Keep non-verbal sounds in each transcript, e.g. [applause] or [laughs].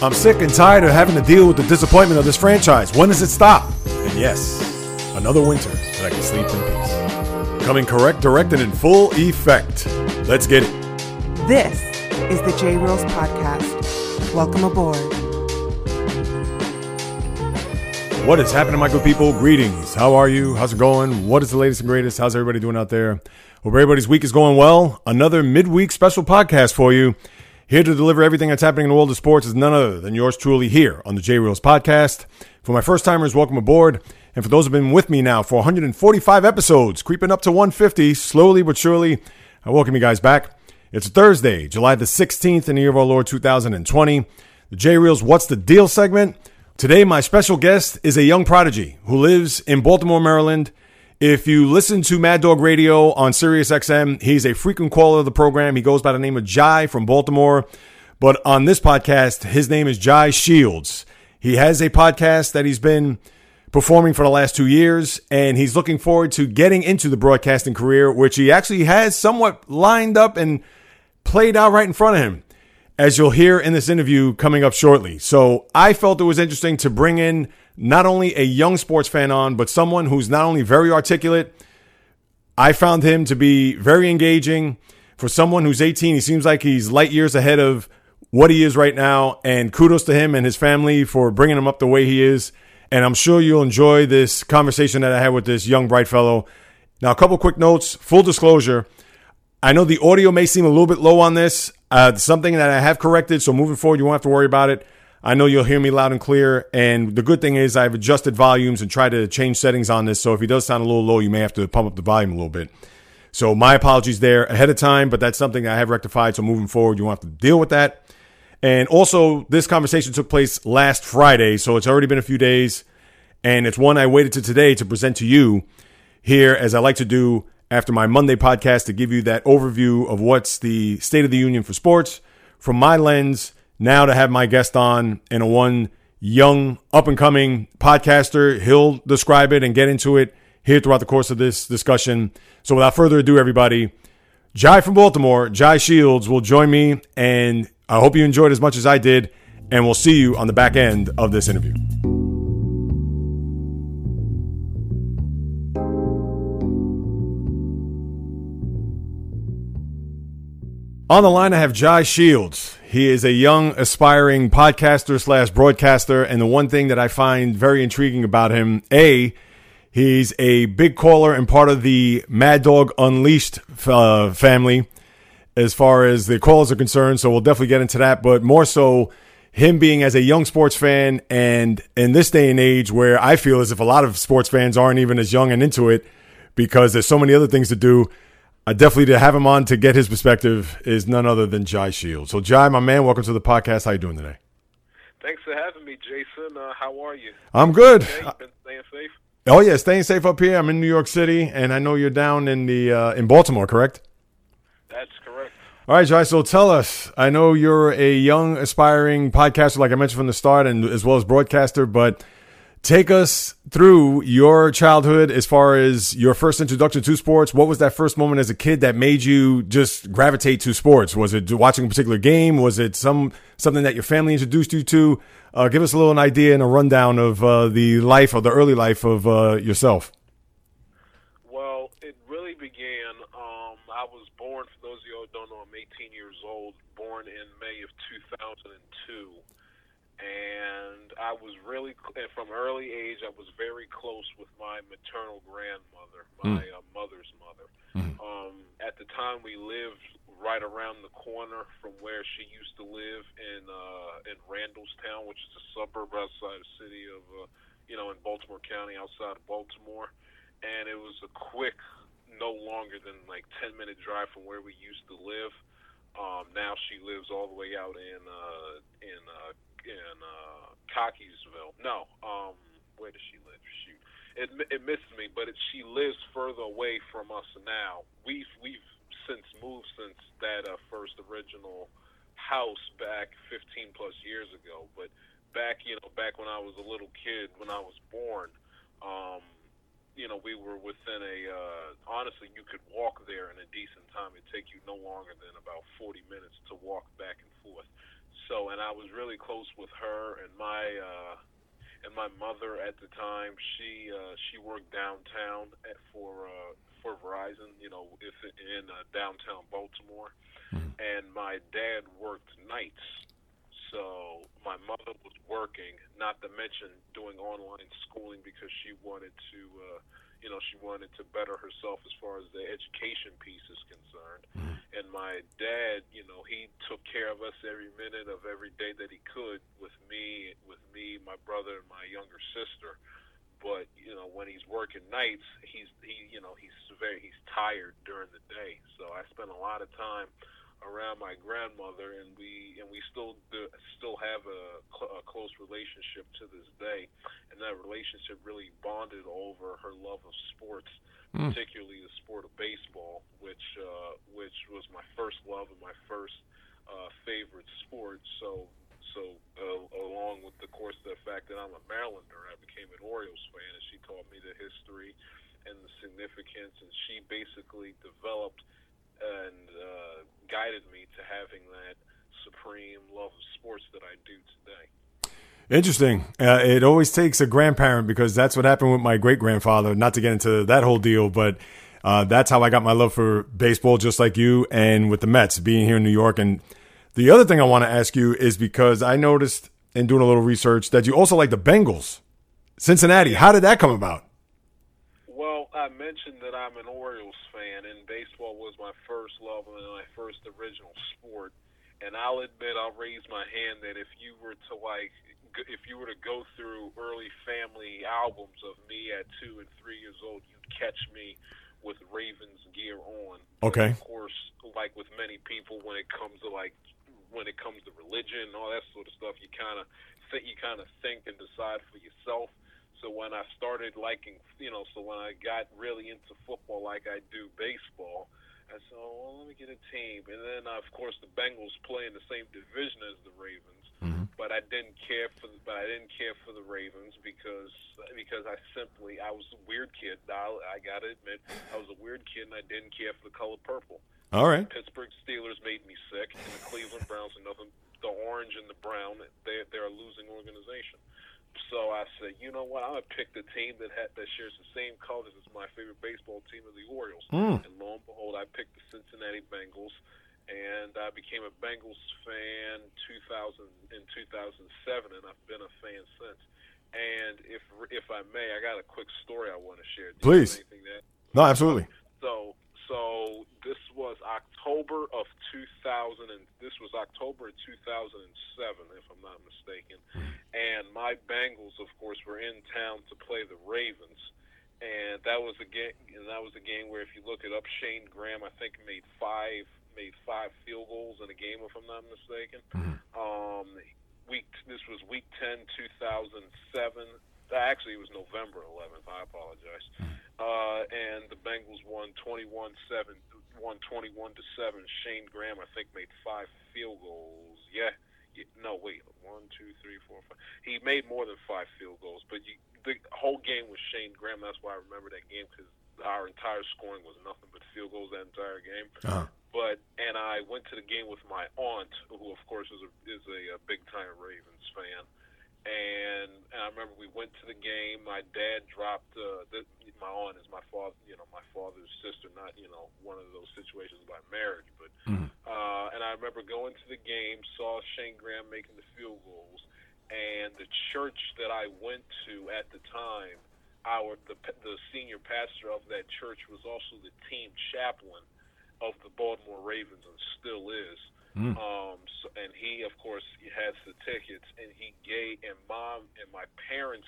I'm sick and tired of having to deal with the disappointment of this franchise. When does it stop? And yes, another winter that I can sleep in peace. Coming correct, direct, and in full effect. Let's get it. This is the JayReelz Podcast. Welcome aboard. What is happening, my good people? Greetings. How are you? How's it going? What is the latest and greatest? How's everybody doing out there? Hope everybody's week is going well. Another midweek special podcast for you. Here to deliver everything that's happening in the world of sports is none other than yours truly here on the JayReelz podcast. For my first timers, welcome aboard. And for those who've been with me now for 145 episodes, creeping up to 150, slowly but surely, I welcome you guys back. It's Thursday, July the 16th in the year of our Lord 2020. The JayReelz What's the Deal segment. Today, my special guest is a young prodigy who lives in Baltimore, Maryland. If you listen to Mad Dog Radio on Sirius XM, he's a frequent caller of the program. He goes by the name of Jai from Baltimore. But on this podcast, his name is Jai Shields. He has a podcast that he's been performing for the last two years, and he's looking forward to getting into the broadcasting career, which he actually has somewhat lined up and played out right in front of him, as you'll hear in this interview coming up shortly. So I felt it was interesting to bring in not only a young sports fan on, but someone who's not only very articulate. I found him to be very engaging. For someone who's 18, he seems like he's light years ahead of what he is right now. And kudos to him and his family for bringing him up the way he is. And I'm sure you'll enjoy this conversation that I had with this young, bright fellow. Now, a couple quick notes. Full disclosure I know the audio may seem a little bit low on this. Uh, something that I have corrected. So moving forward, you won't have to worry about it. I know you'll hear me loud and clear. And the good thing is, I've adjusted volumes and tried to change settings on this. So if he does sound a little low, you may have to pump up the volume a little bit. So my apologies there ahead of time, but that's something I have rectified. So moving forward, you won't have to deal with that. And also, this conversation took place last Friday. So it's already been a few days. And it's one I waited to today to present to you here, as I like to do after my Monday podcast, to give you that overview of what's the state of the union for sports from my lens now to have my guest on and a one young up and coming podcaster. He'll describe it and get into it here throughout the course of this discussion. So without further ado, everybody, Jai from Baltimore, Jai Shields will join me and I hope you enjoyed as much as I did and we'll see you on the back end of this interview. On the line, I have Jai Shields. He is a young, aspiring podcaster slash broadcaster. And the one thing that I find very intriguing about him, A, he's a big caller and part of the Mad Dog Unleashed uh, family as far as the callers are concerned. So we'll definitely get into that. But more so, him being as a young sports fan and in this day and age where I feel as if a lot of sports fans aren't even as young and into it because there's so many other things to do. Uh, definitely to have him on to get his perspective is none other than Jai Shield. So, Jai, my man, welcome to the podcast. How you doing today? Thanks for having me, Jason. Uh, how are you? I'm good. Okay, been staying safe? Oh yeah, staying safe up here. I'm in New York City, and I know you're down in the uh, in Baltimore, correct? That's correct. All right, Jai. So tell us. I know you're a young, aspiring podcaster, like I mentioned from the start, and as well as broadcaster. But take us through your childhood as far as your first introduction to sports. What was that first moment as a kid that made you just gravitate to sports? Was it watching a particular game? Was it some something that your family introduced you to? Uh, give us a little an idea and a rundown of uh, the life or the early life of uh, yourself. Well, it really began. Um, I was born. For those of you who don't know, I'm 18 years old. Born in May of 2002 and I was really and from early age I was very close with my maternal grandmother, my mm. uh, mother's mother. Mm. Um, at the time, we lived right around the corner from where she used to live in uh, in Randallstown, which is a suburb outside the city of uh, you know in Baltimore County, outside of Baltimore, and it was a quick, no longer than like ten minute drive from where we used to live. Um, now she lives all the way out in uh, in uh, in uh, Cockeysville. No, um, where does she live? Shoot, it it misses me, but it, she lives further away from us now. We've we've since moved since that uh, first original house back 15 plus years ago. But back, you know, back when I was a little kid, when I was born, um, you know, we were within a. Uh, honestly, you could walk there in a decent time. It'd take you no longer than about 40 minutes to walk back and forth. So, and I was really close with her and my. Uh, and my mother at the time, she uh, she worked downtown at, for uh, for Verizon, you know, if in uh, downtown Baltimore, mm-hmm. and my dad worked nights. So my mother was working, not to mention doing online schooling because she wanted to, uh, you know, she wanted to better herself as far as the education piece is concerned. Mm-hmm. And my dad, you know, he took care of us every minute of every day that he could with me, with me, my brother, and my younger sister but you know when he's working nights he's he you know he's very he's tired during the day so i spent a lot of time around my grandmother and we and we still do, still have a, cl- a close relationship to this day and that relationship really bonded over her love of sports mm. particularly the sport of baseball which uh which was my first love and my first uh favorite sport so so uh, along with the course the fact that I'm a Marylander, I became an Orioles fan, and she taught me the history and the significance, and she basically developed and uh, guided me to having that supreme love of sports that I do today. Interesting. Uh, it always takes a grandparent because that's what happened with my great grandfather. Not to get into that whole deal, but uh, that's how I got my love for baseball, just like you, and with the Mets being here in New York and the other thing I want to ask you is because I noticed in doing a little research that you also like the Bengals. Cincinnati, how did that come about? Well, I mentioned that I'm an Orioles baseball was my first love and my first original sport. And I'll admit, I'll raise my hand that if you were to like, if you were to go through early family albums of me at two and three years old, you'd catch me with Ravens gear on. Okay. But of course, like with many people, when it comes to like when it comes to religion and all that sort of stuff, you kind of think you kind of think and decide for yourself. So when I started liking, you know, so when I got really into football like I do baseball, I said, oh, well, let me get a team. And then, uh, of course, the Bengals play in the same division as the Ravens. Mm-hmm. But I didn't care for, the, but I didn't care for the Ravens because because I simply I was a weird kid. I, I got to admit, I was a weird kid and I didn't care for the color purple. All right. Pittsburgh Steelers made me sick, and the Cleveland Browns are nothing. The orange and the brown, they they're a losing organization. So I said, you know what? I'm gonna pick the team that had, that shares the same colors as my favorite baseball team of the Orioles. Mm. And lo and behold, I picked the Cincinnati Bengals, and I became a Bengals fan 2000 in 2007, and I've been a fan since. And if if I may, I got a quick story I want to share. Do Please. No, absolutely. So so this was October of 2000, and this was October of 2007, if I'm not mistaken. And my Bengals, of course, were in town to play the Ravens, and that was a game. And that was a game where, if you look it up, Shayne Graham, I think, made five made five field goals in a game, if I'm not mistaken. Mm-hmm. Um, week this was week 10, 2007. Actually, it was November 11th. I apologize. Uh, and the Bengals won 21-7, won 21 to seven. Shayne Graham, I think, made five field goals. Yeah, no, wait, one, two, three, four, five. He made more than five field goals, but you, the whole game was Shayne Graham. That's why I remember that game because our entire scoring was nothing but field goals that entire game. Uh-huh. But and I went to the game with my aunt, who of course is a is a, a big time Ravens fan and, and I remember we went to the game. My dad dropped uh, the, my aunt is my father, you know, my father's sister, not you know one of those situations by marriage, but mm-hmm. uh, and I remember going to the game, saw Shayne Graham making the field goals, and the church that I went to at the time, our the the senior pastor of that church was also the team chaplain of the Baltimore Ravens and still is. Mm. Um, so, and he, of course, he has the tickets, and he gave, and mom and my parents,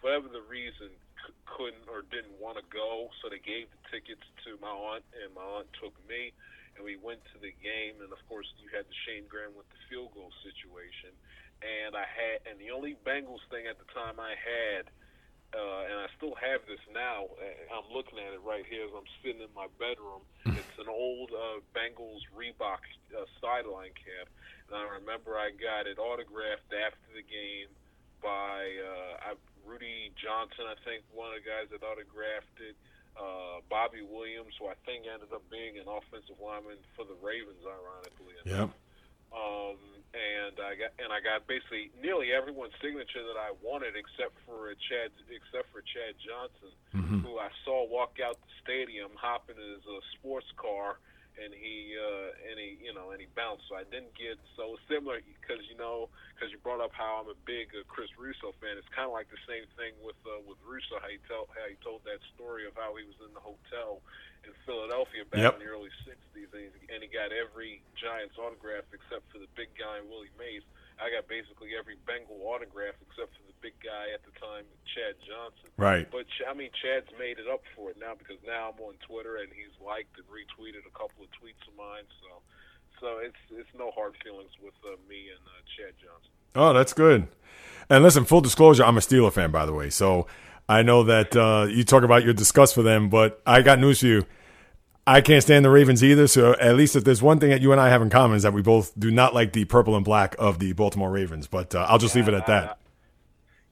whatever the reason, c- couldn't or didn't want to go, so they gave the tickets to my aunt, and my aunt took me, and we went to the game, and of course, you had the Shayne Graham with the field goal situation, and I had, and the only Bengals thing at the time I had, uh, and I still have this now. I'm looking at it right here as I'm sitting in my bedroom. It's an old uh, Bengals Reebok uh, sideline cap, and I remember I got it autographed after the game by uh, I, Rudi Johnson. I think one of the guys that autographed it. Uh, Bobby Williams, who I think ended up being an offensive lineman for the Ravens, ironically enough. Yep. Um, and I got and I got basically nearly everyone's signature that I wanted, except for Chad, except for Chad Johnson, who I saw walk out the stadium, hop in his uh, sports car, and he uh, and he you know and he bounced. So I didn't get so similar because you know because you brought up how I'm a big uh, Chris Russo fan. It's kind of like the same thing with uh, with Russo. How he tell how he told that story of how he was in the hotel in Philadelphia back Yep. in the early '60s, and he, got every Giants autograph except for the big guy Willie Mays. I got basically every Bengal autograph except for the big guy at the time, Chad Johnson. Right. But I mean, Chad's made it up for it now because now I'm on Twitter and he's liked and retweeted a couple of tweets of mine. So, so it's it's no hard feelings with uh, me and uh, Chad Johnson. Oh, that's good. And listen, full disclosure, I'm a Steeler fan, by the way. So I know that uh, you talk about your disgust for them, but I got news for you. I can't stand the Ravens either. So at least if there's one thing that you and I have in common is that we both do not like the purple and black of the Baltimore Ravens. But uh, I'll just leave it at that.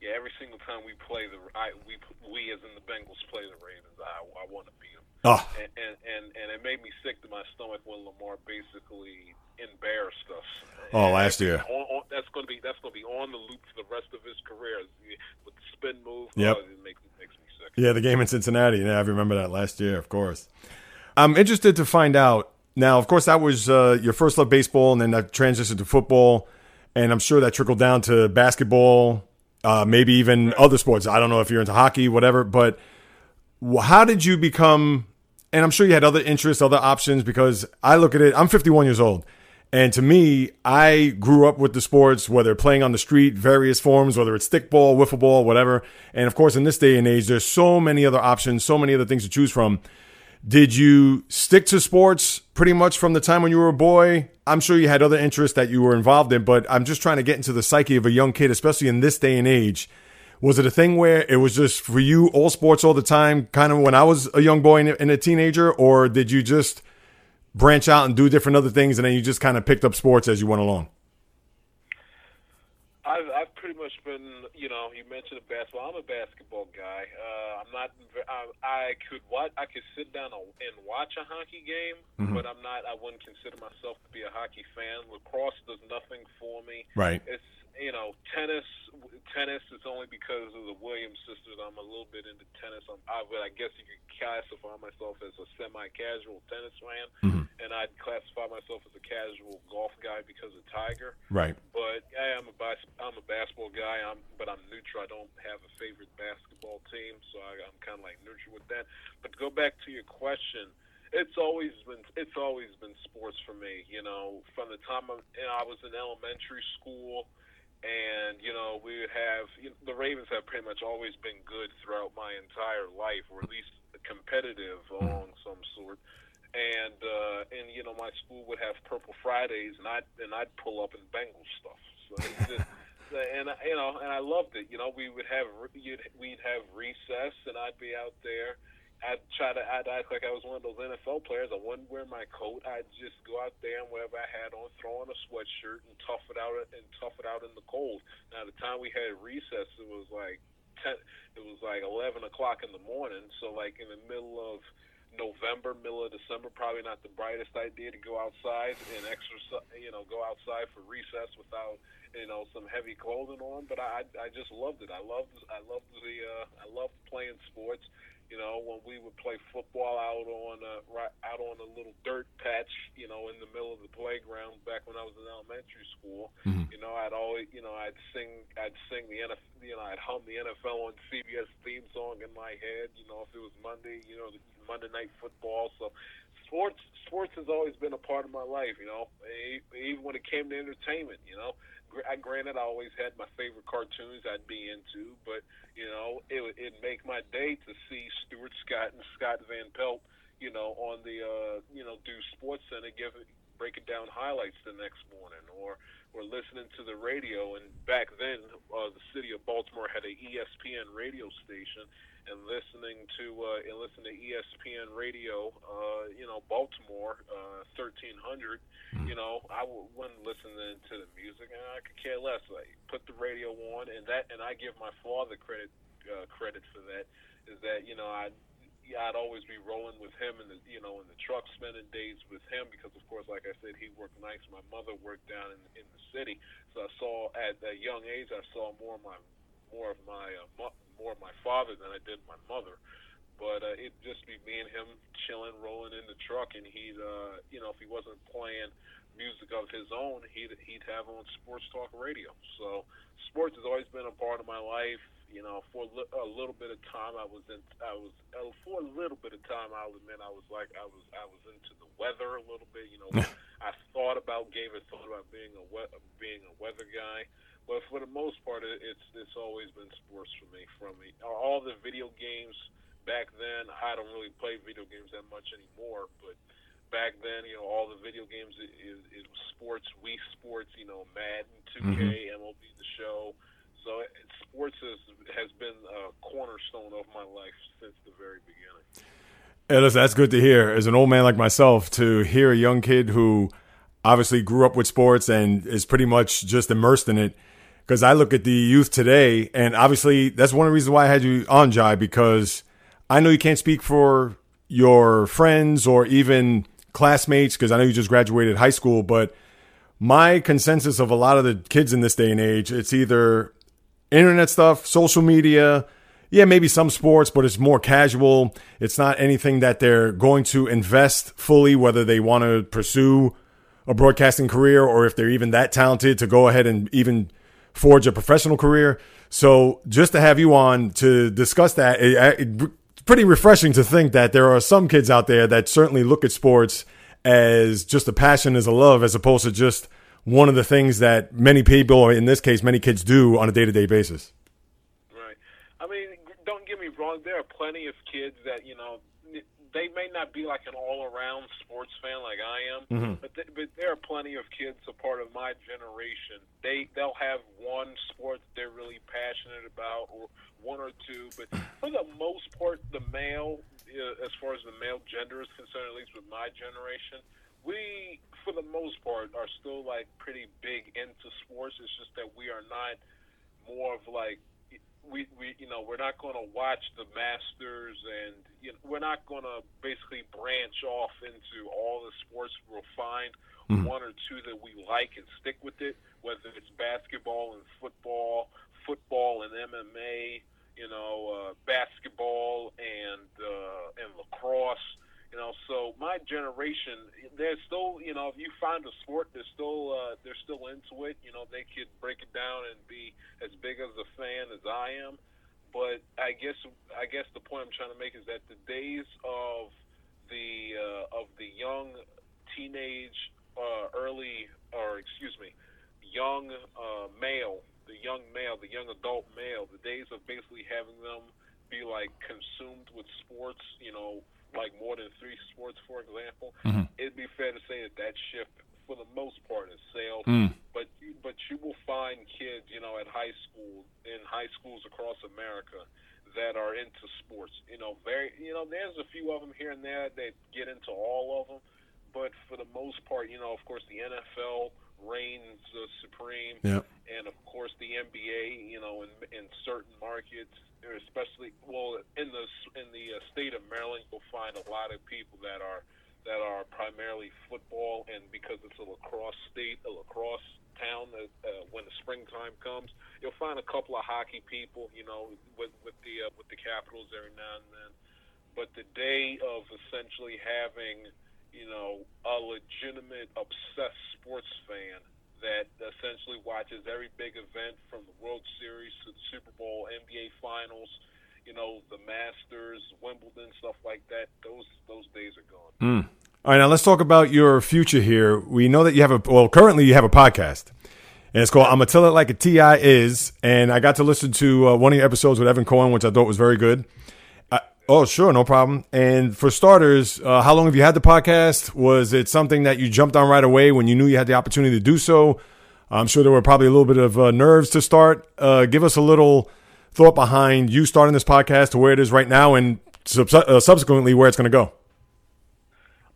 Yeah, every single time we play the I, we we as in the Bengals play the Ravens, I, I want to beat them. Oh, And, and and and it made me sick to my stomach when Lamar basically embarrassed us. Oh, And last year. on, on, that's going to be that's going to be on the loop for the rest of his career with the spin move. Yep. Oh, it makes makes me sick. Yeah, the game in Cincinnati. Yeah, I remember that last year, of course. I'm interested to find out. Now, of course, that was uh, your first love baseball, and then that transitioned to football, and I'm sure that trickled down to basketball, uh, maybe even other sports. I don't know if you're into hockey, whatever. But how did you become? And I'm sure you had other interests, other options. Because I look at it, I'm 51 years old. And to me, I grew up with the sports, whether playing on the street, various forms, whether it's stickball, wiffle ball, whatever. And of course, in this day and age, there's so many other options, so many other things to choose from. Did you stick to sports pretty much from the time when you were a boy? I'm sure you had other interests that you were involved in, but I'm just trying to get into the psyche of a young kid, especially in this day and age. Was it a thing where it was just for you all sports all the time, kind of when I was a young boy and a teenager, or did you just branch out and do different other things, and then you just kind of picked up sports as you went along? I've pretty much been, you know, you mentioned basketball. I'm a basketball guy. Uh, I'm not. I, I could watch. I could sit down and watch a hockey game, but I'm not. I wouldn't consider myself to be a hockey fan. Lacrosse does nothing for me. Right. It's you know tennis. Tennis is only because of the Williams sisters. I'm a little bit into tennis. I'm, I, but I guess you could classify myself as a semi-casual tennis fan, mm-hmm. and I'd classify myself as a casual golf guy because of Tiger Right. but I am a bas- I'm a basketball guy. I'm but I'm neutral. I don't have a favorite basketball team, so I, I'm kind of like neutral with that. But to go back to your question, it's always been it's always been sports for me. You know, from the time I, you know, I was in elementary school, and you know we would have you know, the Ravens have pretty much always been good throughout my entire life, or at least competitive along some sort and uh, and you know my school would have Purple Fridays, and I'd and I'd pull up in Bengal stuff. So it's just, [laughs] and you know, and I loved it. You know, we would have you'd, we'd have recess, and I'd be out there. I'd try to I'd act like I was one of those NFL players. I wouldn't wear my coat. I'd just go out there and whatever I had on, throw on a sweatshirt and tough it out and tough it out in the cold. Now the time we had recess, it was like ten. It was like eleven o'clock in the morning. So like in the middle of November, middle of December, probably not the brightest idea to go outside and exercise. You know, go outside for recess without you know some heavy clothing on. But I I just loved it. I loved I loved the uh, I loved playing sports. You know, when we would play football out on a, right out on a little dirt patch, you know, in the middle of the playground back when I was in elementary school. Mm-hmm. You know, I'd always, you know, I'd sing, I'd sing the NFL, you know, I'd hum the NFL on CBS theme song in my head. You know, if it was Monday, you know, the Monday Night Football. So, sports, sports has always been a part of my life. You know, even when it came to entertainment. You know, I, granted, I always had my favorite cartoons I'd be into, but you know, it it'd make my day to see Stuart Scott and Scott Van Pelt, you know, on the uh, you know, do Sports Center give breaking down highlights the next morning, or or listening to the radio. And back then, uh, the city of Baltimore had a ESPN radio station, and listening to uh, and listening to ESPN radio, uh, you know, Baltimore, uh, 1300. Mm. You know, I wasn't listening to the music, and I could care less. I put the radio on, and that, and I give my father credit uh, credit for that. Is that you know I yeah, I'd always be rolling with him in the you know in the truck, spending days with him because of course, like I said, he worked nights. My mother worked down in, in the city, so I saw at a young age I saw more of my more of my uh, more of my father than I did my mother. But uh, it'd just be me and him chilling, rolling in the truck, and he'd, uh, you know, if he wasn't playing music of his own, he'd he'd have on sports talk radio. So sports has always been a part of my life. You know, for a little bit of time, I was in. I was uh, for a little bit of time. I'll admit, I was like, I was, I was into the weather a little bit. You know, [laughs] I thought about, gave a thought about being a we- being a weather guy. But for the most part, it's it's always been sports for me. From me, all the video games back then, I don't really play video games that much anymore. But back then, you know, all the video games it, it, it was sports, Wii Sports, you know, Madden, 2K, mm-hmm. MLB The Show. So it, sports has has been a cornerstone of my life since the very beginning. Hey, listen, that's good to hear. As an old man like myself, to hear a young kid who obviously grew up with sports and is pretty much just immersed in it because I look at the youth today, and obviously that's one of the reasons why I had you on, Jai, because I know you can't speak for your friends or even classmates, because I know you just graduated high school, but my consensus of a lot of the kids in this day and age, it's either internet stuff, social media, yeah, maybe some sports, but it's more casual. It's not anything that they're going to invest fully, whether they want to pursue a broadcasting career or if they're even that talented to go ahead and even forge a professional career. So just to have you on to discuss that, it, it's pretty refreshing to think that there are some kids out there that certainly look at sports as just a passion, as a love, as opposed to just one of the things that many people, or in this case, many kids do on a day to day basis. Right. I mean, don't get me wrong. There are plenty of kids that you know they may not be like an all-around sports fan like I am, mm-hmm. but th- but there are plenty of kids a part of my generation. They they'll have one sport they're really passionate about, or one or two. But for the most part, the male, uh, as far as the male gender is concerned, at least with my generation, we for the most part are still like pretty big into sports. It's just that we are not more of like we, we you know we're not going to watch the Masters and you know, we're not going to basically branch off into all the sports. We'll find mm-hmm. one or two that we like and stick with it, whether it's basketball and football, football and MMA, you know, uh, basketball and uh, and lacrosse you know, so my generation, they're still, you know, if you find a sport, they're still, uh, they're still into it. You know, they could break it down and be as big as a fan as I am. But I guess, I guess the point I'm trying to make is that the days of the uh, of the young teenage, uh, early, or excuse me, young uh, male, the young male, the young adult male, the days of basically having them be like consumed with sports, you know, like more than three sports, for example, mm-hmm. it'd be fair to say that that shift, for the most part, is sailed. Mm. But you, but you will find kids, you know, at high school, in high schools across America, that are into sports. You know, very, you know, there's a few of them here and there that get into all of them, but for the most part, you know, of course, the NFL reigns uh, supreme, yep. and of course, the NBA. You know, in in certain markets especially well in the in the uh, state of Maryland, you'll find a lot of people that are that are primarily football, and because it's a lacrosse state, a lacrosse town, uh, when the springtime comes, you'll find a couple of hockey people, you know, with with the uh, with the Capitals every now and then. But the day of essentially having, you know, a legitimate obsessed sports fan that essentially watches every big event from the World Series to the Super Bowl, NBA Finals, you know, the Masters, Wimbledon, stuff like that. Those those days are gone. Mm. All right, now let's talk about your future here. We know that you have a well, currently you have a podcast. And it's called I'm gonna tell it like a Ti is, and I got to listen to uh, one of your episodes with Evan Cohen, which I thought was very good. Oh, sure, no problem. And for starters, uh, how long have you had the podcast? Was it something that you jumped on right away when you knew you had the opportunity to do so? I'm sure there were probably a little bit of uh, nerves to start. Uh, give us a little thought behind you starting this podcast to where it is right now and sub- uh, subsequently where it's going to go.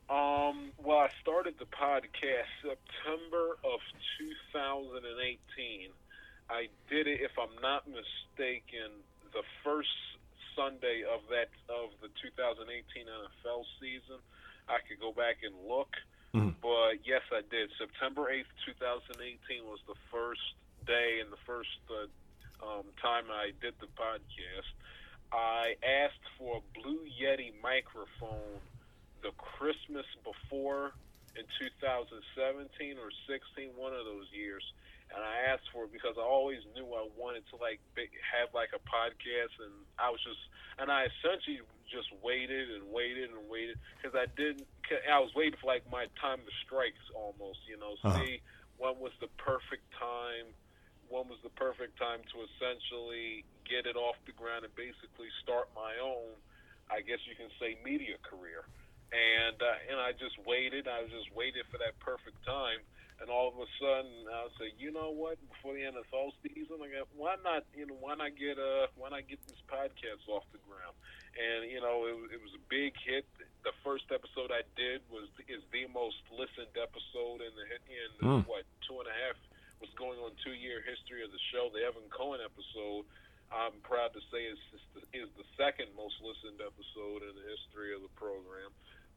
Um, well, I started the podcast September of 2018. I did it, if I'm not mistaken, the first Sunday of that of the 2018 NFL season. I could go back and look, mm-hmm. but yes, I did. September 8th, 2018 was the first day and the first uh, um, time I did the podcast. I asked for a Blue Yeti microphone the Christmas before in 2017 or 16, one of those years and I asked for it because I always knew I wanted to like have like a podcast, and I was just, and I essentially just waited and waited and waited because I didn't, I was waiting for like my time to strike almost, you know, uh-huh. see when was the perfect time, when was the perfect time to essentially get it off the ground and basically start my own, I guess you can say, media career, and uh, and I just waited, I was just waiting for that perfect time and all of a sudden I say, you know what? Before the end of NFL season, I got why not? You know, why not get uh why not get this podcast off the ground? And you know, it, it was a big hit. The first episode I did was is the most listened episode in the in mm. what two and a half was going on two year history of the show. The Evan Cohen episode. I'm proud to say is is the second most listened episode in the history of the program.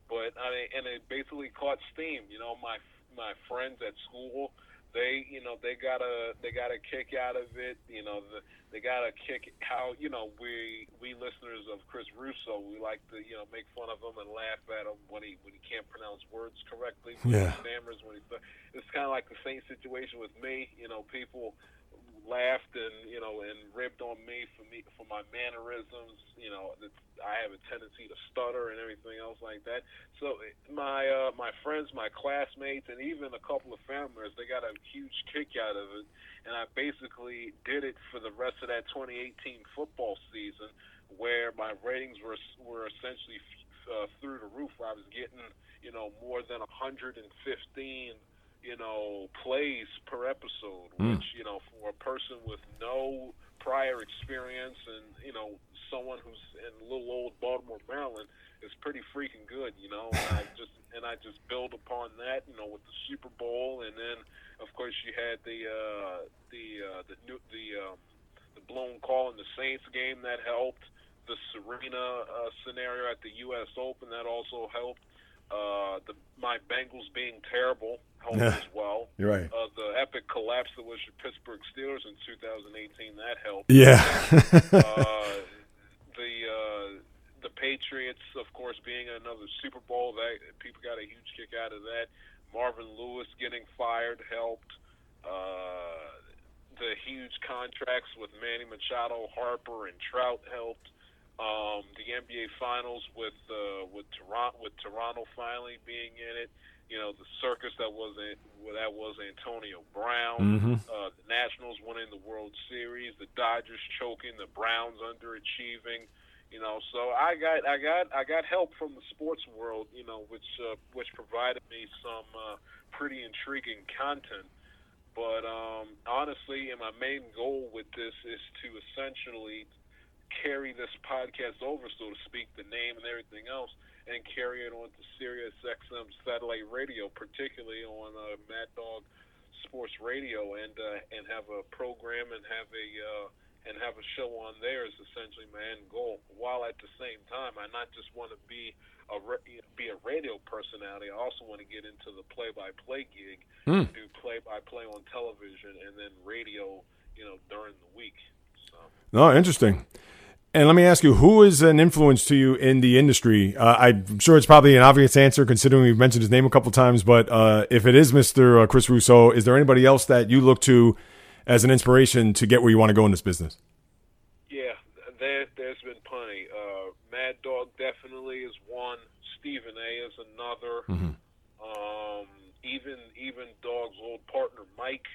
But I mean, and it basically caught steam. You know, my my friends at school, they you know they got a they got a kick out of it. You know the, they got a kick how you know we we listeners of Chris Russo we like to you know make fun of him and laugh at him when he when he can't pronounce words correctly. Yeah. Stammers when he it's kind of like the same situation with me. You know people laughed and you know and ribbed on me for me for my mannerisms. You know, I have a tendency to stutter and everything else like that. So my uh, my friends, my classmates, and even a couple of family members, they got a huge kick out of it. And I basically did it for the rest of that 2018 football season, where my ratings were were essentially uh, through the roof. I was getting you know more than 115 you know, plays per episode, mm. which, you know, for a person with no prior experience and, you know, someone who's in little old Baltimore, Maryland, is pretty freaking good, you know. And I just and I just build upon that, you know, with the Super Bowl and then of course you had the uh the uh the new the um the blown call in the Saints game that helped. The Serena uh, scenario at the U.S. Open that also helped. Uh, the my Bengals being terrible as well. You're right. Uh, the epic collapse that was the Pittsburgh Steelers in 2018 that helped. Yeah. uh, [laughs] the uh, the Patriots, of course, being another Super Bowl, that people got a huge kick out of that. Marvin Lewis getting fired helped. Uh, the huge contracts with Manny Machado, Harper, and Trout helped um, the NBA Finals with uh, with Toronto with Toronto finally being in it. You know the circus that was well, that was Antonio Brown. Mm-hmm. Uh, the Nationals winning the World Series. The Dodgers choking. The Browns underachieving. You know, so I got I got I got help from the sports world. You know, which uh, which provided me some uh, pretty intriguing content. But um, honestly, and my main goal with this is to essentially carry this podcast over, so to speak, the name and everything else, and carry it on to Sirius XM satellite radio, particularly on uh, Mad Dog Sports Radio, and uh, and have a program and have a uh, and have a show on there is essentially my end goal. While at the same time, I not just want to be a be a radio personality. I also want to get into the play-by-play gig, mm. do play-by-play on television, and then radio. You know, during the week. So. No, interesting. And let me ask you, who is an influence to you in the industry? Uh, I'm sure it's probably an obvious answer considering we've mentioned his name a couple times, but uh, if it is Mr. Uh, Chris Russo, is there anybody else that you look to as an inspiration to get where you want to go in this business? Yeah, there, there's been plenty. Uh, Mad Dog definitely is one. Stephen A is another. Mm-hmm. Um, even even Dog's old partner Mike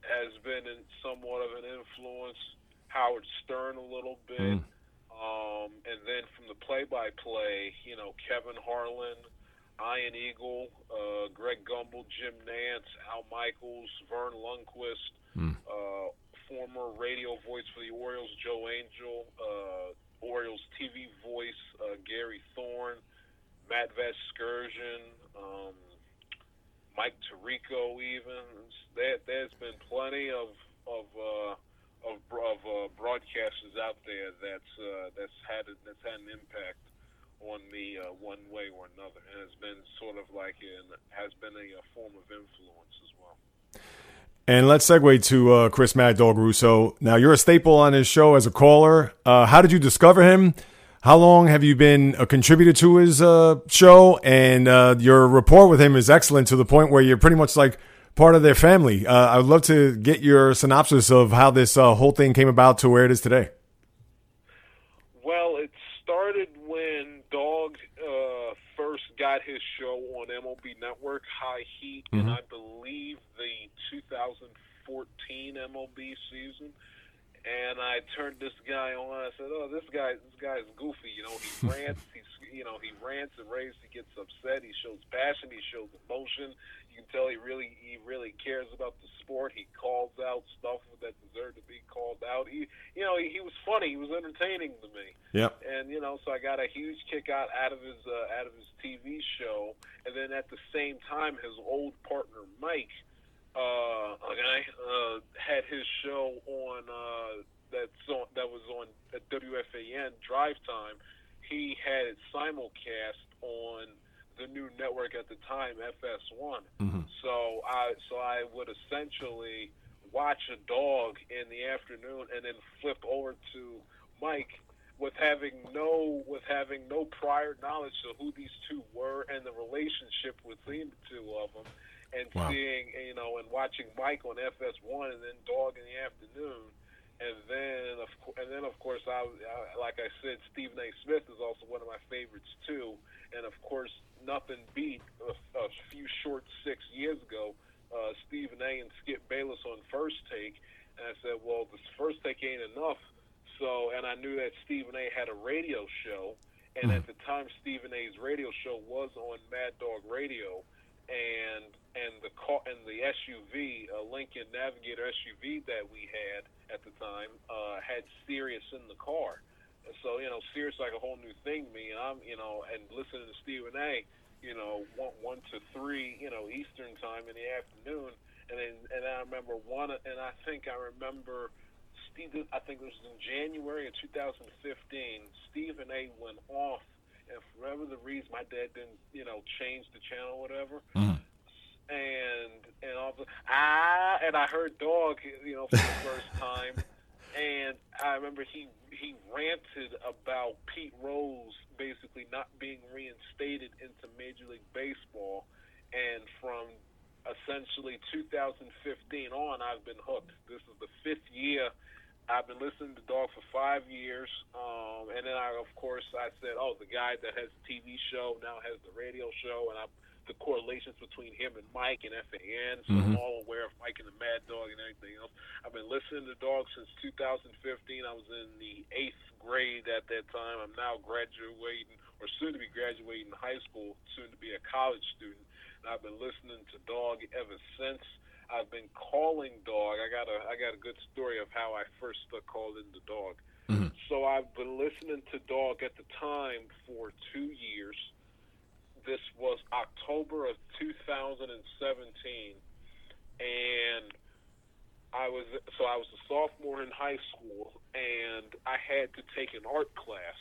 has been in somewhat of an influence. Howard Stern a little bit. Mm. Um, and then from the play-by-play, you know, Kevin Harlan. Ian Eagle, uh, Greg Gumbel, Jim Nantz, Al Michaels, Verne Lundquist, uh, former radio voice for the Orioles, Joe Angel, uh, Orioles TV voice, uh, Gary Thorne, Matt Vasgersian, um, Mike Tirico, even. There, there's been plenty of of uh, of, of uh, broadcasters out there that's uh, that's had a, that's had an impact on me uh, one way or another, and it's been sort of like an has been a, a form of influence as well. And let's segue to uh, Chris Mad Dog Russo. Now, you're a staple on his show as a caller. Uh, how did you discover him? How long have you been a contributor to his uh, show? And uh, your rapport with him is excellent to the point where you're pretty much like part of their family. Uh, I would love to get your synopsis of how this uh, whole thing came about to where it is today. Well, it started when Dog uh, first got his show on MLB Network, High Heat, Mm-hmm. and I believe the 2014 MLB season. And I turned this guy on. I said, "Oh, this guy, this guy's goofy. You know, he [laughs] rants. He's, you know, he rants and raves. He gets upset. He shows passion. He shows emotion. You can tell he really, he really cares about the sport. He calls out stuff that deserved to be called out. He, you know, he, he was funny. He was entertaining to me Yep. and you know, so I got a huge kick out out of his uh, out of his TV show, and then at the same time, his old partner Mike, uh, okay, uh, had his show on uh, that's on that was on at WFAN Drive Time. He had it simulcast on the new network at the time, FS1. Mm-hmm. So I so I would essentially watch a dog in the afternoon and then flip over to Mike with having no with having no prior knowledge of who these two were and the relationship between the two of them, and Wow. seeing you know and watching Mike on FS1 and then Dog in the afternoon, and then of course and then of course I, I like I said Stephen A. Smith is also one of my favorites too, and of course nothing beat a, a few short six years ago uh, Stephen A. and Skip Bayless on First Take, and I said, well, this First Take ain't enough. So, and I knew that Stephen A. had a radio show, and at the time, Stephen A.'s radio show was on Mad Dog Radio, and and the car and the SUV, a Lincoln Navigator SUV that we had at the time, uh, had Sirius in the car. And so, you know, Sirius like a whole new thing to me, and I'm, you know, and listening to Stephen A. You know, one one to three, you know, Eastern time in the afternoon, and then and I remember one, and I think I remember Steve. I think it was in January of 2015. Stephen A. went off, and for whatever the reason, my dad didn't, you know, change the channel, or whatever. And and all the ah, and I heard dog, you know, for the first time, and I remember he he ranted about Pete Rose basically not being reinstated into Major League Baseball, and from essentially 2015 on, I've been hooked. This is the fifth year. I've been listening to Dog for five years, um, and then I, of course, I said, "Oh, the guy that has the TV show now has the radio show," and I, the correlations between him and Mike and FAN. So I'm all aware of Mike and the Mad Dog and everything else. I've been listening to Dog since 2015. I was in the eighth grade at that time. I'm now graduating, or soon to be graduating high school, soon to be a college student. And I've been listening to Dog ever since. I've been calling Dog. I got a I got a good story of how I first called the Dog. Mm-hmm. So I've been listening to Dog at the time for two years. This was October of 2017, and I was so I was a sophomore in high school, and I had to take an art class.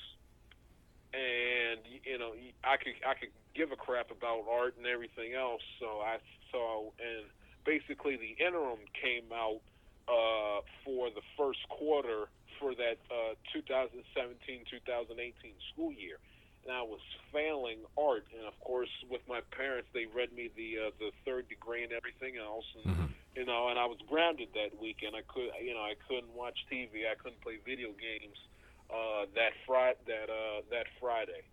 And you know, I could I could give a crap about art and everything else. So I so and basically the interim came out uh, for the first quarter for that uh, 2017-2018 school year, and I was failing art. And of course, with my parents, they read me the uh, the third degree and everything else, and you know, and I was grounded that weekend. I could, you know, I couldn't watch TV. I couldn't play video games uh, that Friday. That uh, that Friday.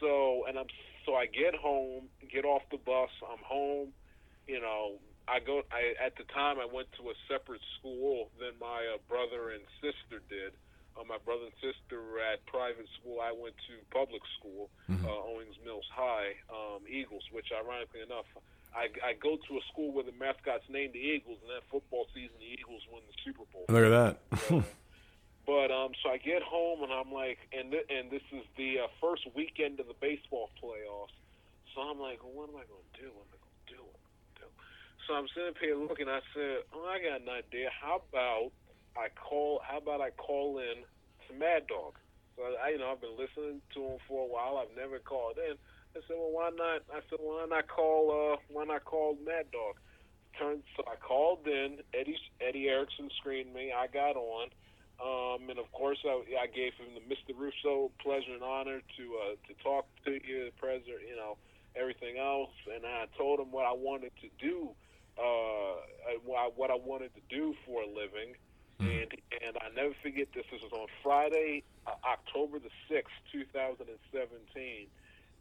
So, and I'm so I get home, get off the bus. I'm home. You know, I go. I at the time I went to a separate school than my uh, brother and sister did. Uh, my brother and sister were at private school. I went to public school, Mm-hmm. uh, Owings Mills High, um, Eagles, which ironically enough, I, I go to a school where the mascot's named the Eagles, and then football season, the Eagles win the Super Bowl. Look at that. [laughs] But um, so I get home and I'm like, and th- and this is the uh, first weekend of the baseball playoffs. So I'm like, well, what am I going to do? What am I going to do? What am I to do? So I'm sitting up here looking. I said, oh, I got an idea. How about I call? How about I call in to Mad Dog? So I, you know, I've been listening to him for a while. I've never called in. I said, well, why not? I said, why not call? Uh, why not call Mad Dog? Turned so I called in. Eddie Eddie Erickson screened me. I got on. Um, and of course, I, I gave him the Mr. Russo pleasure and honor to uh, to talk to you, the president, you know, everything else. And I told him what I wanted to do, uh, I- what I wanted to do for a living. And and I never forget this. This was on Friday, uh, October the sixth, two thousand and seventeen.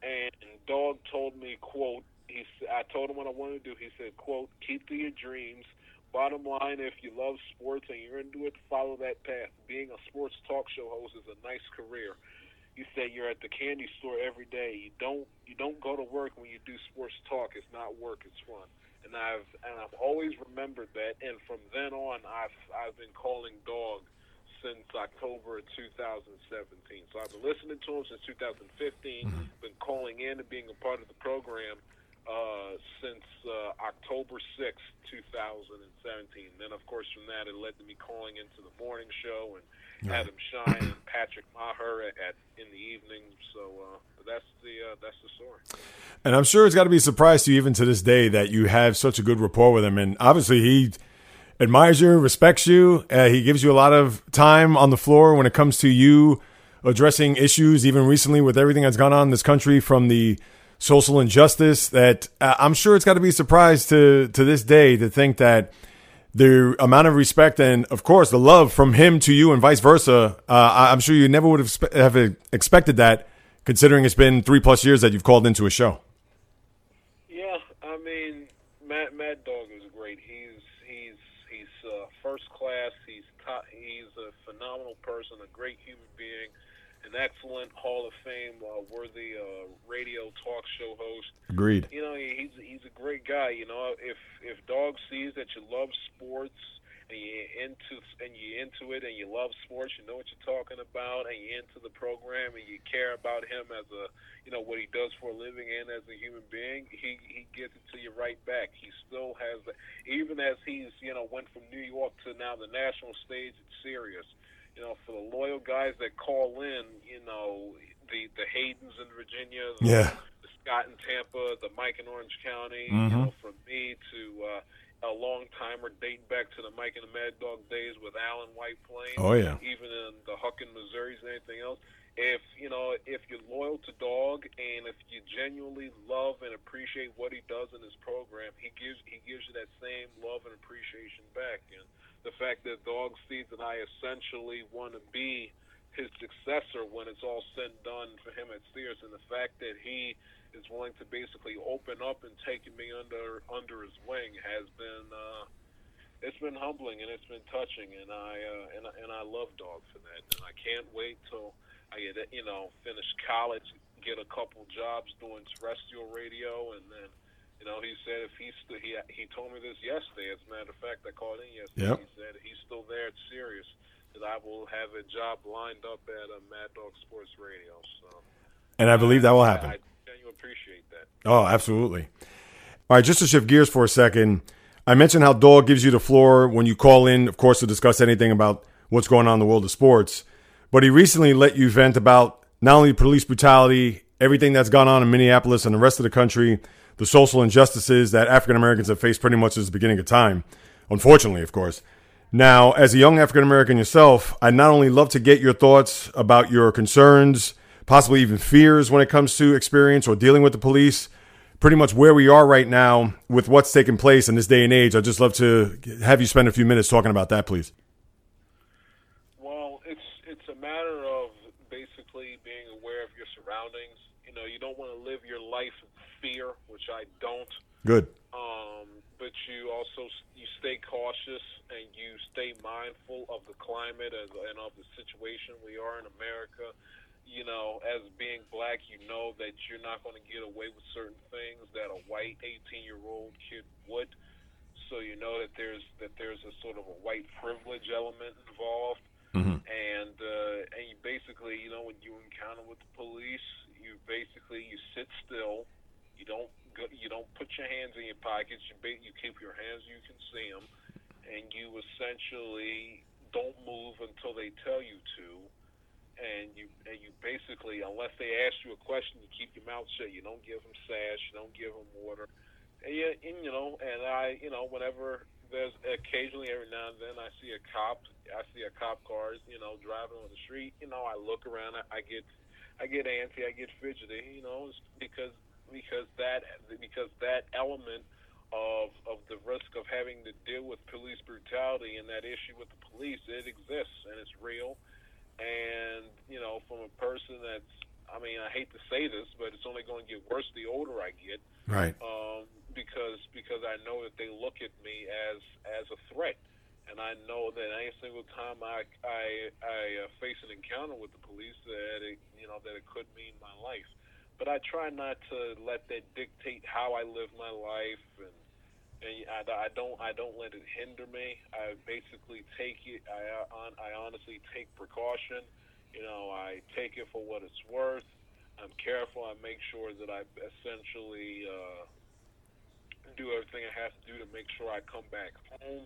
And Dog told me, quote, he I told him what I wanted to do. He said, quote, keep to your dreams. Bottom line, if you love sports and you're into it, follow that path. Being a sports talk show host is a nice career. You say you're at the candy store every day. You don't you don't go to work when you do sports talk. It's not work. It's fun. And I've and I've always remembered that. And from then on, I've I've been calling Dog since October of 2017. So I've been listening to him since 2015. Been calling in and being a part of the program uh, since uh, October 6th, 2017. Then, of course, from that, it led to me calling into the morning show and Adam Schein and [clears throat] Patrick Maher at, at in the evening. So uh, that's the uh, that's the story. And I'm sure it's got to be a surprise to you even to this day that you have such a good rapport with him. And obviously, he admires you, respects you. Uh, he gives you a lot of time on the floor when it comes to you addressing issues, even recently with everything that's gone on in this country from the social injustice. That uh, I'm sure it's got to be a surprise to to this day to think that the amount of respect and, of course, the love from him to you and vice versa. Uh, I'm sure you never would have, spe- have expected that, considering it's been three plus years that you've called into a show. Yeah, I mean, Mad Mad Dog is great. He's he's he's uh, first class. He's top, he's a phenomenal person, a great human being, an excellent Hall of Fame uh, worthy uh, radio talk show host. Agreed. You know, he's he's a great guy. You know, if if Dog sees that you love sports and you into and you into it and you love sports, you know what you're talking about, and you're into the program and you care about him as a you know what he does for a living and as a human being, he he gets it to you right back. He still has, even as he's you know went from New York to now the national stage. It's serious. You know, for the loyal guys that call in, you know the the Haydens in Virginia, the, Yeah. the Scott in Tampa, the Mike in Orange County. Mhm. You know, from me to uh, a long timer dating back to the Mike and the Mad Dog days with Alan White Plains. Oh, yeah. Even in the Huckin, Missouri's and anything else. If you know, if you're loyal to Dog and if you genuinely love and appreciate what he does in his program, he gives he gives you that same love and appreciation back. And the fact that Dog sees that I essentially want to be his successor when it's all said and done for him at Sirius, and the fact that he is willing to basically open up and taking me under under his wing has been uh, it's been humbling and it's been touching, and I uh, and and I love Dog for that, and I can't wait till I get you know finish college, get a couple jobs doing terrestrial radio, and then. You know, he said if he's st- he he told me this yesterday. As a matter of fact, I called in yesterday. Yep. He said he's still there at Sirius that I will have a job lined up at uh, Mad Dog Sports Radio. So And I believe that will happen. I, I genuinely appreciate that. Oh, absolutely. All right, just to shift gears for a second, I mentioned how Dog gives you the floor when you call in, of course, to discuss anything about what's going on in the world of sports. But he recently let you vent about not only police brutality, everything that's gone on in Minneapolis and the rest of the country, the social injustices that African Americans have faced pretty much since the beginning of time. Unfortunately, of course. Now, as a young African American yourself, I'd not only love to get your thoughts about your concerns, possibly even fears when it comes to experience or dealing with the police, pretty much where we are right now with what's taking place in this day and age. I'd just love to have you spend a few minutes talking about that, please. Well, it's it's a matter of basically being aware of your surroundings. You know, you don't want to live your life in fear, which I don't. Good. Um, but you also you stay cautious and you stay mindful of the climate and, and of the situation we are in America. You know, as being black, you know that you're not going to get away with certain things that a white 18-year-old kid would. So you know that there's that there's a sort of a white privilege element involved, Mm-hmm. and uh, and you basically, you know, when you encounter with the police, you basically you sit still, you don't go, you don't put your hands in your pockets, you ba- you keep your hands you can see them, and you essentially don't move until they tell you to, and you and you basically, unless they ask you a question, you keep your mouth shut. You don't give them sash, you don't give them water, and, you, and you know, and I, you know, whenever there's occasionally every now and then I see a cop, I see a cop car, you know, driving on the street. You know, I look around, I, I get, I get antsy, I get fidgety. You know, it's because because that because that element of of the risk of having to deal with police brutality and that issue with the police, it exists and it's real. And you know, from a person that's, I mean, I hate to say this, but it's only going to get worse the older I get Right. um, because because I know that they look at me as as a threat, and I know that any single time I I, I uh, face an encounter with the police, that it you know that it could mean my life. But I try not to let that dictate how I live my life, and and I, I don't I don't let it hinder me. I basically take it. I on I honestly take precaution. You know, I take it for what it's worth. I'm careful. I make sure that I essentially. Uh, do everything I have to do to make sure I come back home.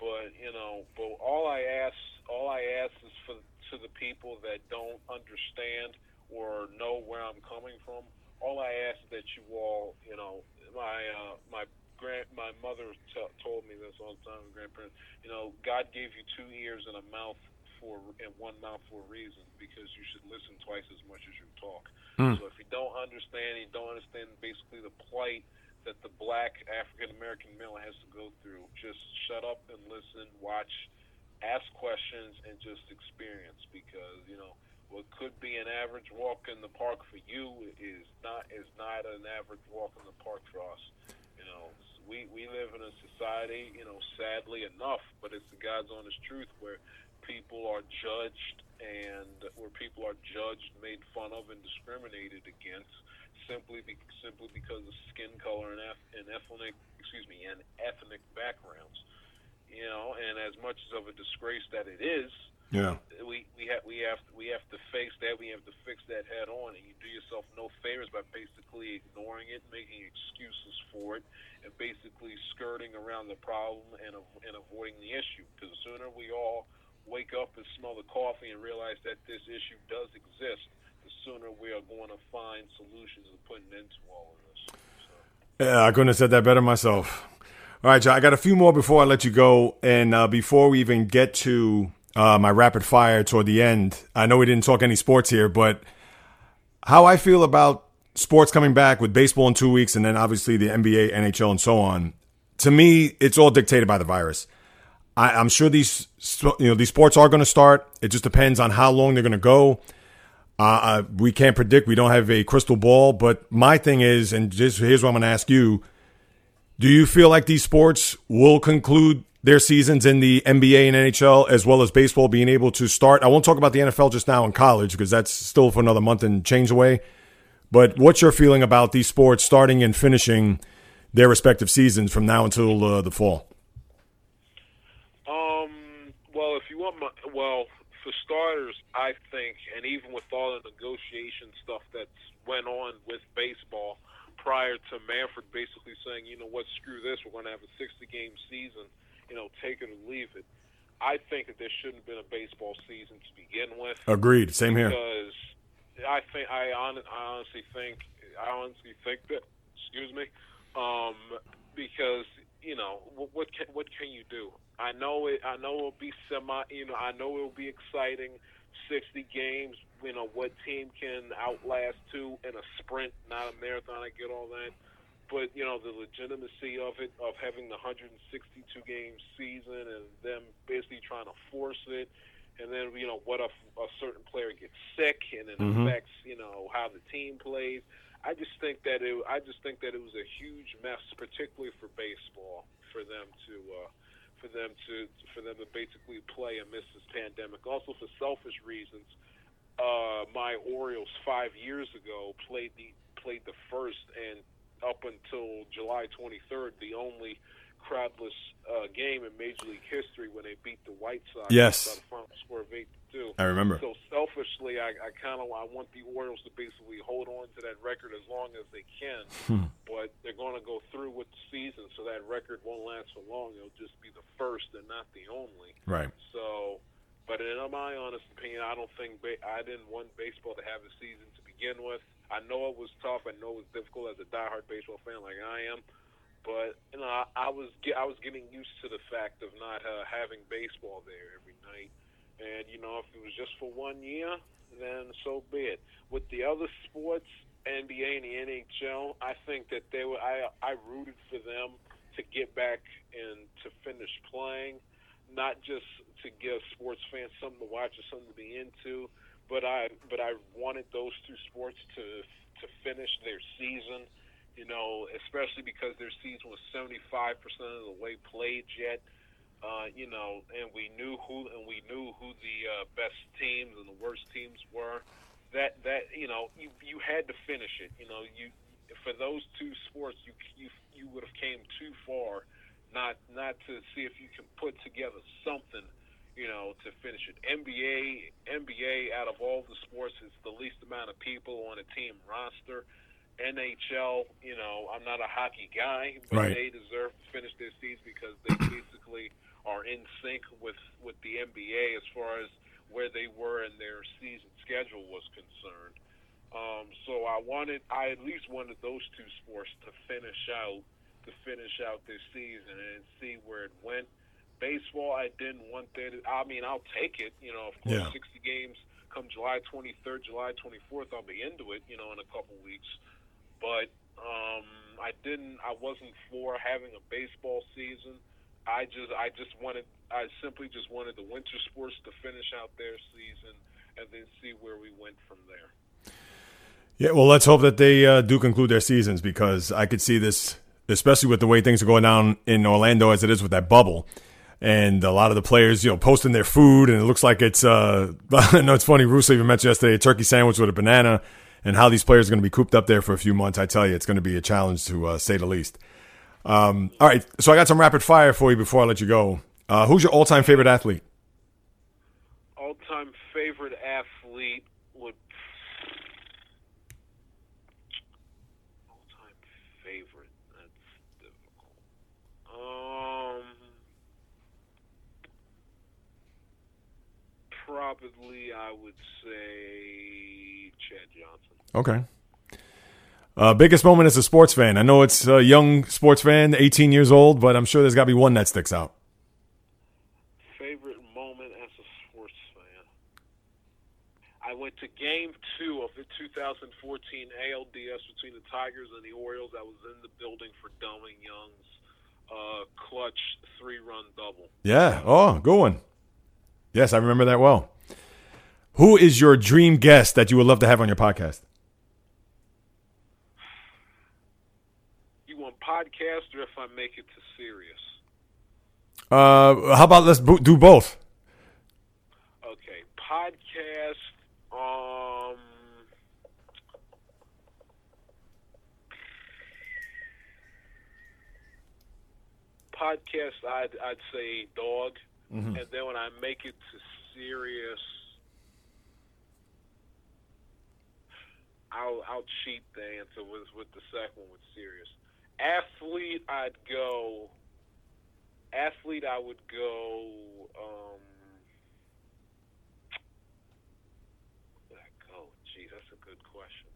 But you know, but all I ask, all I ask is for to the people that don't understand or know where I'm coming from. All I ask is that you all, you know, my uh, my grand my mother t- told me this all the time. Grandparents, you know, God gave you two ears and a mouth for and one mouth for a reason because you should listen twice as much as you talk. Hmm. So if you don't understand, you don't understand basically the plight that the black African American male has to go through. Just shut up and listen, watch, ask questions, and just experience. Because you know what could be an average walk in the park for you is not is not an average walk in the park for us. You know, we we live in a society, you know, sadly enough, but it's the God's honest truth where people are judged and where people are judged, made fun of, and discriminated against simply be, simply because of skin color and, and ethnic excuse me and ethnic backgrounds. You know, and as much as of a disgrace that it is, Yeah. we we have we have we have to face that. We have to fix that head on, and you do yourself no favors by basically ignoring it, making excuses for it, and basically skirting around the problem and and avoiding the issue. Because the sooner we all wake up and smell the coffee and realize that this issue does exist, the sooner we are going to find solutions and put an end to all of this. So. Yeah, I couldn't have said that better myself. All right, Joe, I got a few more before I let you go. And uh, before we even get to uh, my rapid fire toward the end, I know we didn't talk any sports here, but how I feel about sports coming back with baseball in two weeks and then obviously the NBA, NHL, and so on, to me, it's all dictated by the virus. I, I'm sure these you know these sports are going to start. It just depends on how long they're going to go. Uh, uh, we can't predict. We don't have a crystal ball. But my thing is, and just here's what I'm going to ask you: Do you feel like these sports will conclude their seasons in the NBA and NHL, as well as baseball being able to start? I won't talk about the NFL just now in college because that's still for another month and change away. But what's your feeling about these sports starting and finishing their respective seasons from now until uh, the fall? Um. Well, if you want my well, for starters, I think, and even with all the negotiation stuff that's went on with baseball prior to Manfred basically saying, you know what, screw this, we're going to have a 60 game season, you know, take it or leave it. I think that there shouldn't have been a baseball season to begin with. Agreed. Same here. Because I think I, hon- I honestly think I honestly think that excuse me, um, because you know what, what can what can you do? I know it. I know it'll be semi. You know, I know it'll be exciting. Sixty games. You know what team can outlast two in a sprint, not a marathon. I get all that, but you know the legitimacy of it, of having the 162 game season, and them basically trying to force it, and then you know what if a certain player gets sick and it Mhm. affects you know how the team plays. I just think that it. I just think that it was a huge mess, particularly for baseball, for them to. Uh, for them to for them to basically play amidst this pandemic. Also for selfish reasons, uh, my Orioles five years ago played the played the first and up until July 23rd, the only crowdless uh, game in Major League history when they beat the White Sox. Yes. By the final score of eight to two. I remember. So selfishly, I, I kind of I want the Orioles to basically hold on to that record as long as they can. Hmm. But they're going to go through with the season, so that record won't last for long. It'll just be the first and not the only. Right. But in my honest opinion, I don't think ba- I didn't want baseball to have a season to begin with. I know it was tough. I know it was difficult as a diehard baseball fan like I am. But you know, I, I was ge- I was getting used to the fact of not uh, having baseball there every night. And you know, if it was just for one year, then so be it. With the other sports, NBA and the NHL, I think that they were. I I rooted for them to get back and to finish playing, not just to give sports fans something to watch or something to be into, but I but I wanted those two sports to to finish their season. You know, especially because their season was 75% of the way played yet. Uh, you know, and we knew who and we knew who the uh, best teams and the worst teams were. That that you know, you you had to finish it. You know, you for those two sports, you you you would have came too far, not not to see if you can put together something, you know, to finish it. NBA NBA out of all the sports is the least amount of people on a team roster. NHL, you know, I'm not a hockey guy, but Right. they deserve to finish their season because they basically are in sync with with the NBA as far as where they were in their season schedule was concerned. Um, so I wanted, I at least wanted those two sports to finish out, to finish out this season and see where it went. Baseball, I didn't want that. I mean, I'll take it. You know, of course, Yeah. 60 games come July 23rd, July 24th. I'll be into it. You know, in a couple weeks. But um, I didn't. I wasn't for having a baseball season. I just, I just wanted, I simply just wanted the winter sports to finish out their season and then see where we went from there. Yeah, well, let's hope that they uh, do conclude their seasons because I could see this, especially with the way things are going down in Orlando as it is with that bubble. And a lot of the players, you know, posting their food, and it looks like it's. Uh, [laughs] I know it's funny. Russo even mentioned yesterday a turkey sandwich with a banana, and how these players are going to be cooped up there for a few months. I tell you, it's going to be a challenge to uh, say the least. Um, all right, so I got some rapid fire for you before I let you go. Uh, who's your all-time favorite athlete? All-time favorite athlete would. All-time favorite. That's difficult. Um. Probably, I would say Chad Johnson. Okay. Uh, biggest moment as a sports fan. I know it's a young sports fan, 18 years old, but I'm sure there's got to be one that sticks out. Favorite moment as a sports fan. I went to Game Two of the 2014 ALDS between the Tigers and the Orioles. I was in the building for Delmon Young's uh, clutch three-run double. Yeah. Oh, good one. Yes, I remember that well. Who is your dream guest that you would love to have on your podcast? You want podcast or if I make it to Sirius? Uh, how about let's do both? Okay, podcast. Um, podcast. I'd I'd say dog, and then when I make it to Sirius, I'll I'll cheat the answer with with the second one with Sirius. Athlete, I'd go. Athlete, I would go. Um, where I go? Geez, that's a good question.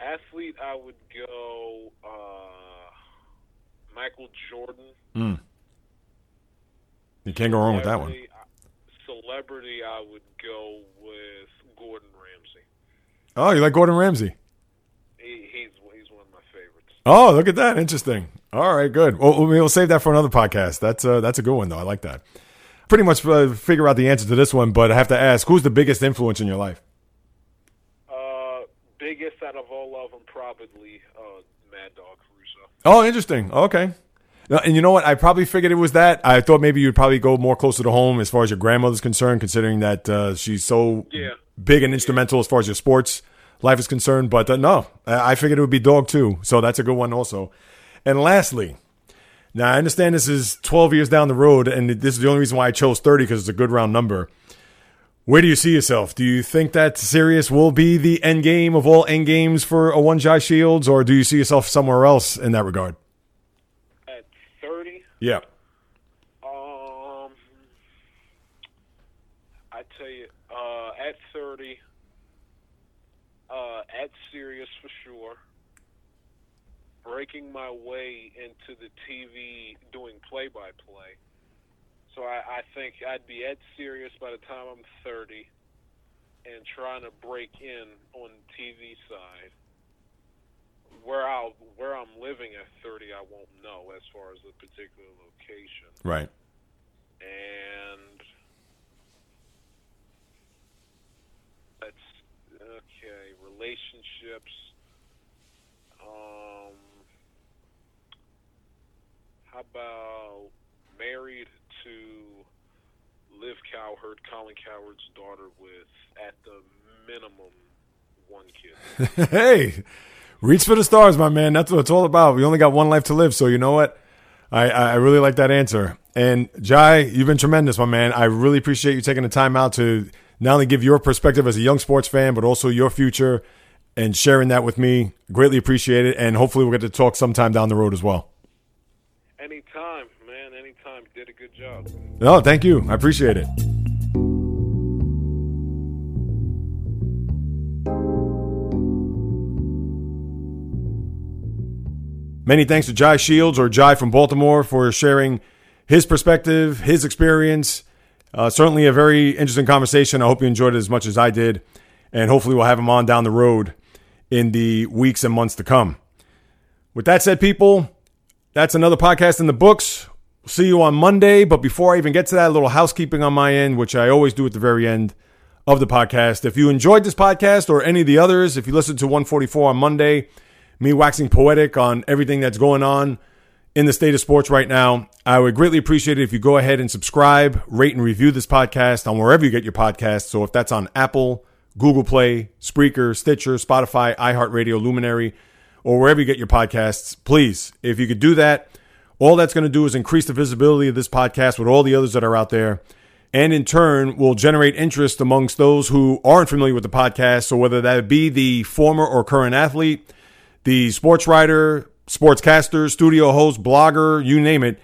Athlete, I would go. Uh, Michael Jordan. Mm. You can't go wrong with that one. Celebrity, I would go with Gordon Ramsay. Oh, you like Gordon Ramsay? He, he's he's one of my favorites. Oh, look at that. Interesting. All right, good. Well, we'll save that for another podcast. That's uh, that's a good one, though. I like that. Pretty much uh, figure out the answer to this one, but I have to ask who's the biggest influence in your life? Uh, biggest out of all of them, probably uh, Mad Dog Russo. Oh, interesting. Okay. And you know what? I probably figured it was that. I thought maybe you'd probably go more closer to home as far as your grandmother's concerned, considering that uh, she's so Yeah. big and instrumental as far as your sports life is concerned. But uh, no, I figured it would be dog too. So that's a good one also. And lastly, now I understand this is 12 years down the road, and this is the only reason why I chose 30 because it's a good round number. Where do you see yourself? Do you think that Sirius will be the end game of all end games for a one Jai Shields, or do you see yourself somewhere else in that regard? At 30, Yeah. um, I tell you, uh, at 30, uh, at Sirius for sure. Breaking my way into the TV doing play by play. So I, I think I'd be at Sirius by the time I'm 30 and trying to break in on the TV side. Where I'll where I'm living at 30, I won't know as far as the particular location. Right. And that's okay. Relationships. Um, how about married to Liv Cowherd, Colin Cowherd's daughter, with at the minimum one kid. [laughs] hey, reach for the stars, my man. That's what it's all about. We only got one life to live, so you know what? I, I really like that answer. And Jai, you've been tremendous, my man. I really appreciate you taking the time out to not only give your perspective as a young sports fan, but also your future and sharing that with me. Greatly appreciate it. And hopefully we'll get to talk sometime down the road as well. anytime, man. Anytime. You Did a good job. No, thank you. I appreciate it. Many thanks to Jai Shields or Jai from Baltimore for sharing his perspective, his experience. Uh, certainly a very interesting conversation. I hope you enjoyed it as much as I did. And hopefully, we'll have him on down the road in the weeks and months to come. With that said, people, that's another podcast in the books. See you on Monday. But before I even get to that, a little housekeeping on my end, which I always do at the very end of the podcast. If you enjoyed this podcast or any of the others, if you listened to 144 on Monday, me waxing poetic on everything that's going on in the state of sports right now, I would greatly appreciate it if you go ahead and subscribe, rate, and review this podcast on wherever you get your podcasts. So if that's on Apple, Google Play, Spreaker, Stitcher, Spotify, iHeartRadio, Luminary, or wherever you get your podcasts, please, if you could do that, all that's going to do is increase the visibility of this podcast with all the others that are out there. And in turn, will generate interest amongst those who aren't familiar with the podcast. So whether that be the former or current athlete, the sports writer, sportscaster, studio host, blogger, you name it.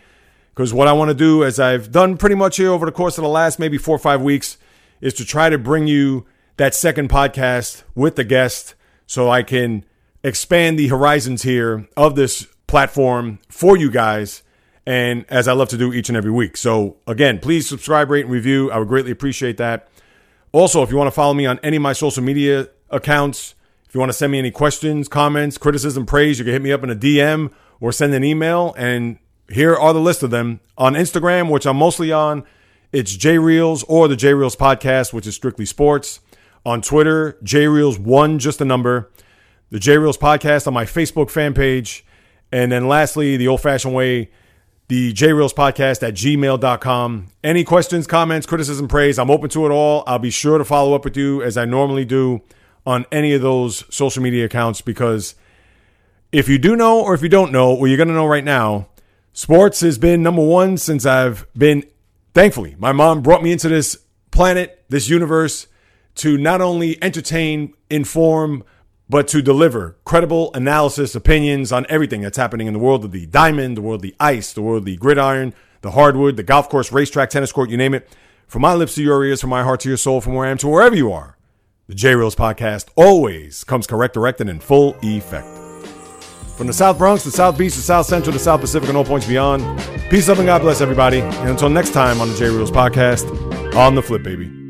Because what I want to do, as I've done pretty much here over the course of the last maybe four or five weeks, is to try to bring you that second podcast with the guest so I can expand the horizons here of this platform for you guys. And as I love to do each and every week. So again, please subscribe, rate, and review. I would greatly appreciate that. Also, if you want to follow me on any of my social media accounts, if you want to send me any questions, comments, criticism, praise, you can hit me up in a DM or send an email. And here are the list of them. On Instagram, which I'm mostly on, it's JayReelz or the JayReelz podcast, which is strictly sports. On Twitter, JayReelz1, just a number. The JayReelz podcast on my Facebook fan page. And then lastly, the old fashioned way, the JayReelz podcast at gmail.com. Any questions, comments, criticism, praise, I'm open to it all. I'll be sure to follow up with you as I normally do on any of those social media accounts because if you do know or if you don't know, well, you're going to know right now, sports has been number one since I've been, thankfully, my mom brought me into this planet, this universe, to not only entertain, inform, but to deliver credible analysis, opinions on everything that's happening in the world of the diamond, the world of the ice, the world of the gridiron, the hardwood, the golf course, racetrack, tennis court, you name it. From my lips to your ears, from my heart to your soul, from where I am to wherever you are. The JayReelz podcast always comes correct, direct, and in full effect. From the South Bronx, the South Beach, the South Central, the South Pacific, and all points beyond. Peace, love, and God bless everybody. And until next time on the JayReelz podcast, on the flip, baby.